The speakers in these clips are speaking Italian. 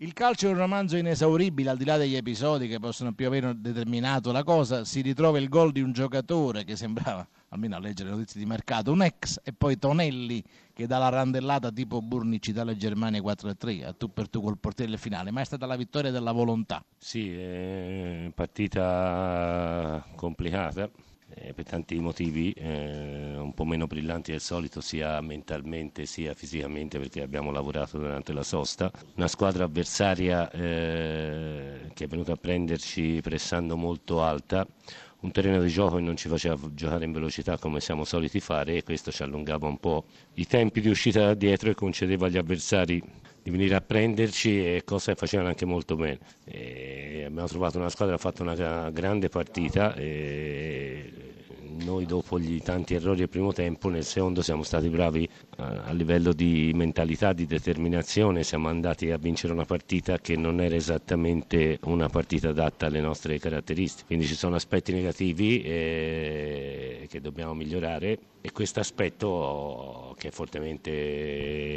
Il calcio è un romanzo inesauribile, al di là degli episodi che possono più o meno determinato la cosa, si ritrova il gol di un giocatore che sembrava, almeno a leggere le notizie di mercato, un ex, e poi Tonelli che dà la randellata tipo Burnici dalle Germania 4-3, a tu per tu col portiere finale, ma è stata la vittoria della volontà. Sì, è partita complicata, per tanti motivi, eh, un po' meno brillanti del solito sia mentalmente sia fisicamente perché abbiamo lavorato durante la sosta. Una squadra avversaria eh, che è venuta a prenderci pressando molto alta, un terreno di gioco che non ci faceva giocare in velocità come siamo soliti fare e questo ci allungava un po' i tempi di uscita da dietro e concedeva agli avversari di venire a prenderci e cosa facevano anche molto bene. E abbiamo trovato una squadra che ha fatto una grande partita e noi dopo gli tanti errori del primo tempo nel secondo siamo stati bravi a, a, livello di mentalità, di determinazione, siamo andati a vincere una partita che non era esattamente una partita adatta alle nostre caratteristiche, quindi ci sono aspetti negativi eh, che dobbiamo migliorare e questo aspetto che è fortemente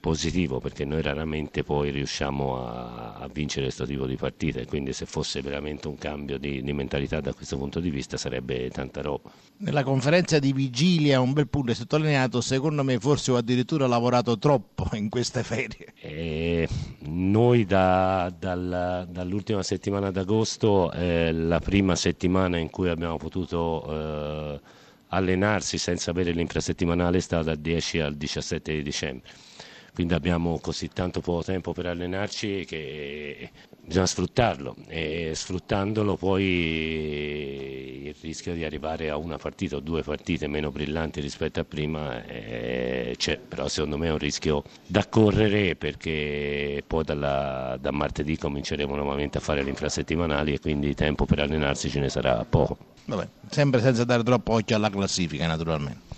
positivo perché noi raramente poi riusciamo a, a vincere questo tipo di partite e quindi se fosse veramente un cambio di, di mentalità da questo punto di vista sarebbe tanta roba. Nella conferenza di vigilia un bel punto è sottolineato, secondo me forse ho addirittura lavorato troppo in queste ferie. E noi da, dal, dall'ultima settimana d'agosto, eh, la prima settimana in cui abbiamo potuto... Eh, allenarsi senza avere l'infrasettimanale è stata dal 10 al 17 di dicembre. Quindi abbiamo così tanto poco tempo per allenarci che bisogna sfruttarlo e sfruttandolo poi il rischio di arrivare a una partita o due partite meno brillanti rispetto a prima eh, c'è, però secondo me è un rischio da correre perché poi dalla, da martedì cominceremo nuovamente a fare le infrasettimanali e quindi tempo per allenarsi ce ne sarà poco. Vabbè, sempre senza dare troppo occhio alla classifica naturalmente.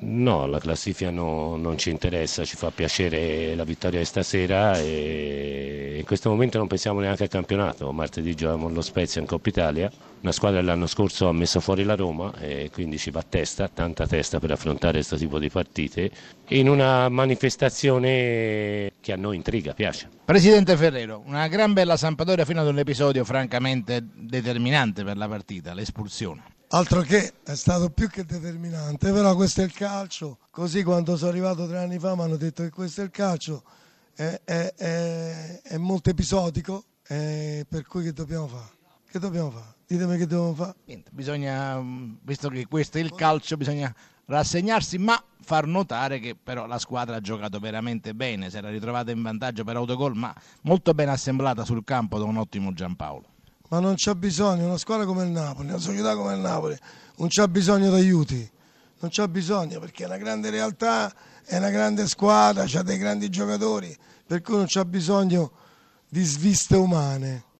No, la classifica no, non ci interessa, ci fa piacere la vittoria di stasera e in questo momento non pensiamo neanche al campionato. Martedì giochiamo lo Spezia in Coppa Italia, una squadra l'anno scorso ha messo fuori la Roma e quindi ci va testa, tanta testa per affrontare questo tipo di partite in una manifestazione che a noi intriga, piace. Presidente Ferrero, una gran bella Sampdoria fino ad un episodio francamente determinante per la partita, l'espulsione altro che è stato più che determinante, però questo è il calcio, così quando sono arrivato tre anni fa mi hanno detto che questo è il calcio, è, è, è, è molto episodico, per cui che dobbiamo fare? Che dobbiamo fare? Ditemi che dobbiamo fare. Niente, bisogna, visto che questo è il calcio, bisogna rassegnarsi, ma far notare che però la squadra ha giocato veramente bene, si era ritrovata in vantaggio per autogol, ma molto ben assemblata sul campo da un ottimo Giampaolo ma non c'è bisogno, una squadra come il Napoli, una società come il Napoli, non c'è bisogno di aiuti, non c'è bisogno perché è una grande realtà, è una grande squadra, ha dei grandi giocatori, per cui non c'è bisogno di sviste umane.